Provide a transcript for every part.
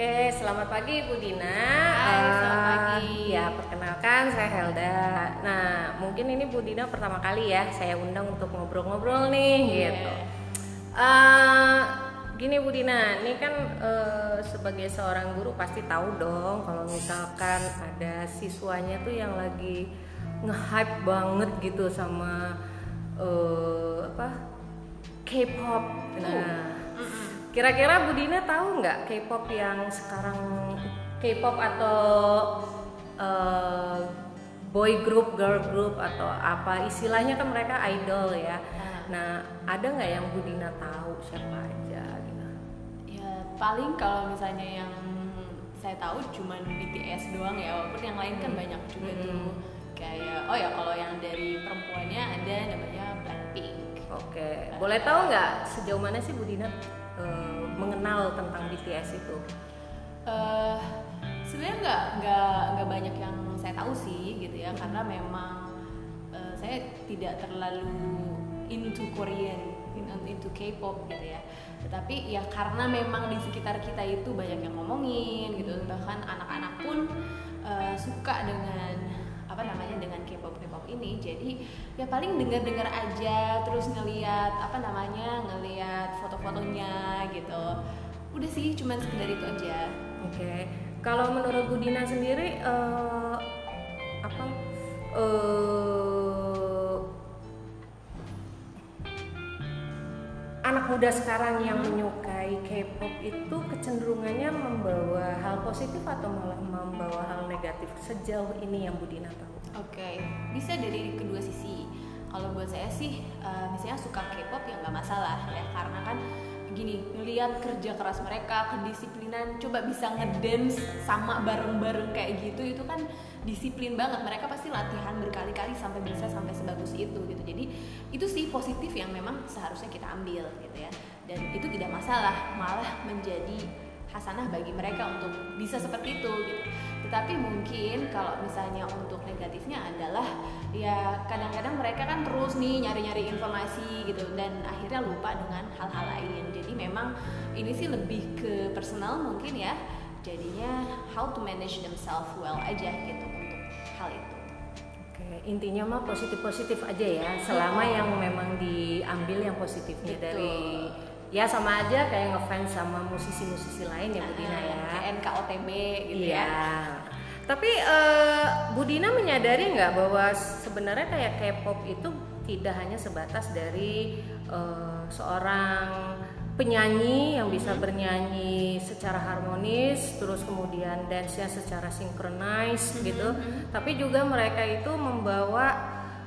Oke, selamat pagi Bu Dina. Hai, selamat pagi. Ya, perkenalkan saya Helda. Nah, mungkin ini Bu Dina pertama kali ya saya undang untuk ngobrol-ngobrol nih Iya. gitu. Eh, gini Bu Dina, ini kan eh, sebagai seorang guru pasti tahu dong kalau misalkan ada siswanya tuh yang lagi nge-hype banget gitu sama eh, apa K-pop. Nah, Kira-kira Bu Dina tahu nggak K-pop yang sekarang K-pop atau eh, boy group, girl group atau apa istilahnya kan mereka idol ya. Nah, ada nggak yang Bu Dina tahu siapa aja gitu? Ya paling kalau misalnya yang saya tahu cuman BTS doang ya, walaupun yang lain kan banyak juga Hmm. tuh. Kayak oh ya kalau yang dari perempuannya ada namanya Blackpink. Oke, boleh tahu nggak sejauh mana sih Bu Dina eh, mengenal tentang BTS itu? eh sebenarnya nggak nggak nggak banyak yang saya tahu sih gitu ya karena memang eh, saya tidak terlalu into Korean in- into K-pop gitu ya tetapi ya karena memang di sekitar kita itu banyak yang ngomongin gitu bahkan anak-anak pun eh, suka dengan jadi ya paling dengar-dengar aja terus ngeliat apa namanya ngeliat foto-fotonya gitu. Udah sih cuman sekedar itu aja. Oke, kalau menurut Bu Dina sendiri eh, apa eh, anak muda sekarang yang menyukai K-pop itu kecenderungannya membawa hal positif atau malah membawa hal negatif sejauh ini yang Bu Dina tahu? Oke, bisa dari kedua sisi. Kalau buat saya sih, eh, misalnya suka K-pop ya nggak masalah ya, karena kan gini, ngelihat kerja keras mereka, kedisiplinan, coba bisa ngedance sama bareng-bareng kayak gitu, itu kan disiplin banget. Mereka pasti latihan berkali-kali sampai bisa sampai sebagus itu gitu. Jadi itu sih positif yang memang seharusnya kita ambil gitu ya. Dan itu tidak masalah, malah menjadi hasanah bagi mereka untuk bisa seperti itu gitu. Tetapi mungkin kalau misalnya untuk negatifnya adalah ya kadang-kadang mereka kan terus nih nyari-nyari informasi gitu dan akhirnya lupa dengan hal-hal lain. Jadi memang ini sih lebih ke personal mungkin ya. Jadinya how to manage themselves well aja gitu untuk hal itu. Oke, intinya mah positif-positif aja ya, selama yang memang diambil yang positifnya Betul. dari ya sama aja kayak ngefans sama musisi-musisi lain ya Bu Dina ya. Kayak NKOTB gitu Iya. ya. Tapi eh, Bu Dina menyadari nggak bahwa sebenarnya kayak K-pop itu tidak hanya sebatas dari eh, seorang penyanyi yang bisa bernyanyi secara harmonis, terus kemudian dance-nya secara synchronize gitu. Tapi juga mereka itu membawa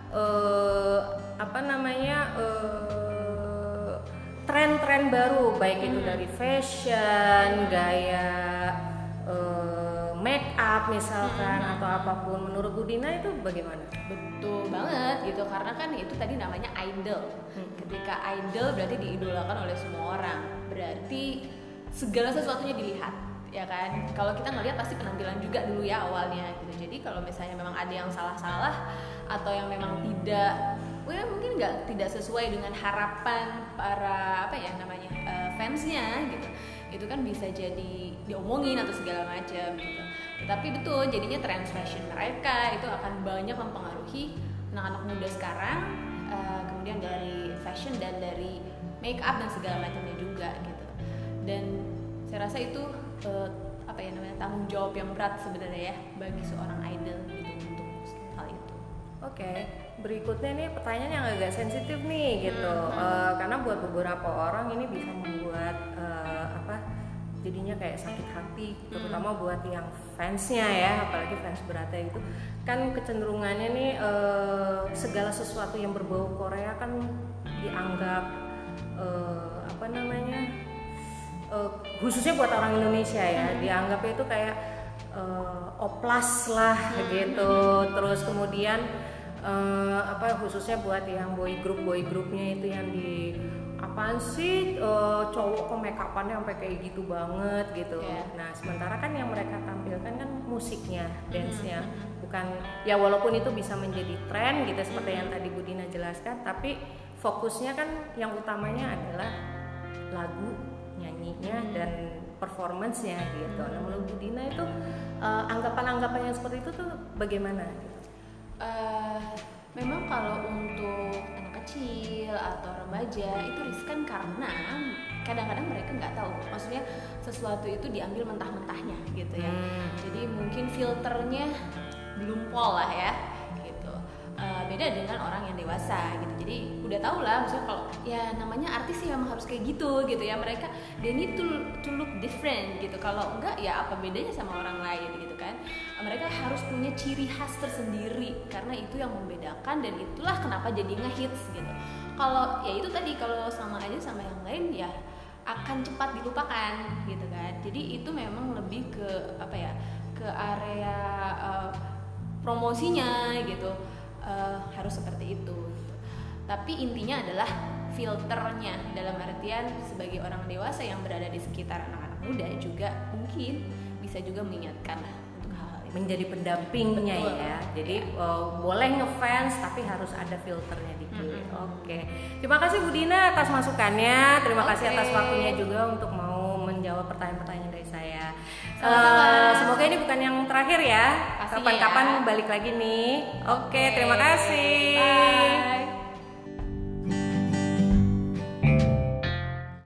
eh, apa namanya eh, tren-tren baru, baik itu dari fashion, gaya eh, make up misalkan atau apa pun. Menurut Budina itu bagaimana? Betul banget gitu karena kan itu tadi namanya idol. Ketika idol berarti diidolakan oleh semua orang. Berarti segala sesuatunya dilihat ya kan. Kalau kita ngelihat pasti penampilan juga dulu ya awalnya gitu. Jadi kalau misalnya memang ada yang salah-salah atau yang memang tidak Wah, mungkin nggak tidak sesuai dengan harapan para apa ya namanya eh, fansnya gitu itu kan bisa jadi diomongin atau segala macam gitu. Tetapi betul jadinya trend fashion mereka itu akan banyak mempengaruhi anak-anak muda sekarang eh, kemudian dari fashion dan dari make up dan segala macamnya juga gitu. Dan saya rasa itu eh, apa ya namanya tanggung jawab yang berat sebenarnya ya bagi seorang idol gitu Oke, berikutnya nih pertanyaan yang agak sensitif nih gitu, Hmm. Eh, karena buat beberapa orang ini bisa membuat eh, apa? Jadinya kayak sakit hati, Hmm. terutama buat yang fansnya ya, apalagi fans beratnya itu kan kecenderungannya nih eh, segala sesuatu yang berbau Korea kan dianggap eh, apa namanya? eh, khususnya buat orang Indonesia ya, dianggapnya itu kayak eh, oplas lah gitu, terus kemudian eh, apa khususnya buat yang boy group boy grupnya itu yang di apaan sih eh, cowok kok make upannya sampai kayak gitu banget gitu. Iya. Nah sementara kan yang mereka tampilkan kan musiknya, dance-nya, bukan ya walaupun itu bisa menjadi tren gitu seperti yang tadi Budina jelaskan, tapi fokusnya kan yang utamanya adalah lagu nyanyinya dan performancenya gitu. Nah menurut Bu Dina itu uh, anggapan-anggapan yang seperti itu tuh bagaimana? Uh, memang kalau untuk anak kecil atau remaja itu riskan karena kadang-kadang mereka nggak tahu. Maksudnya sesuatu itu diambil mentah-mentahnya gitu ya. Hmm. jadi mungkin filternya belum pol lah ya beda dengan orang yang dewasa gitu. Jadi udah tau lah misalnya kalau ya namanya artis sih memang harus kayak gitu gitu ya. Mereka they need to to look different gitu. Kalau enggak ya apa bedanya sama orang lain gitu kan? Mereka harus punya ciri khas tersendiri karena itu yang membedakan dan itulah kenapa jadi ngehits gitu. Kalau ya itu tadi kalau sama aja sama yang lain ya akan cepat dilupakan gitu kan. Jadi itu memang lebih ke apa ya ke area uh, promosinya gitu uh, harus seperti itu gitu. tapi intinya adalah filternya dalam artian sebagai orang dewasa yang berada di sekitar anak-anak muda juga mungkin bisa juga mengingatkan lah untuk hal-hal itu menjadi pendampingnya Betul. ya jadi ya. Uh, boleh ngefans tapi harus ada filternya dikit mm -hmm. oke okay. terima kasih Budina atas masukannya terima okay. kasih atas waktunya juga untuk mau menjawab pertanyaan-pertanyaan dari saya Uh, semoga ini bukan yang terakhir ya. Kapan-kapan ya. balik lagi nih. Oke, okay, terima kasih. Bye.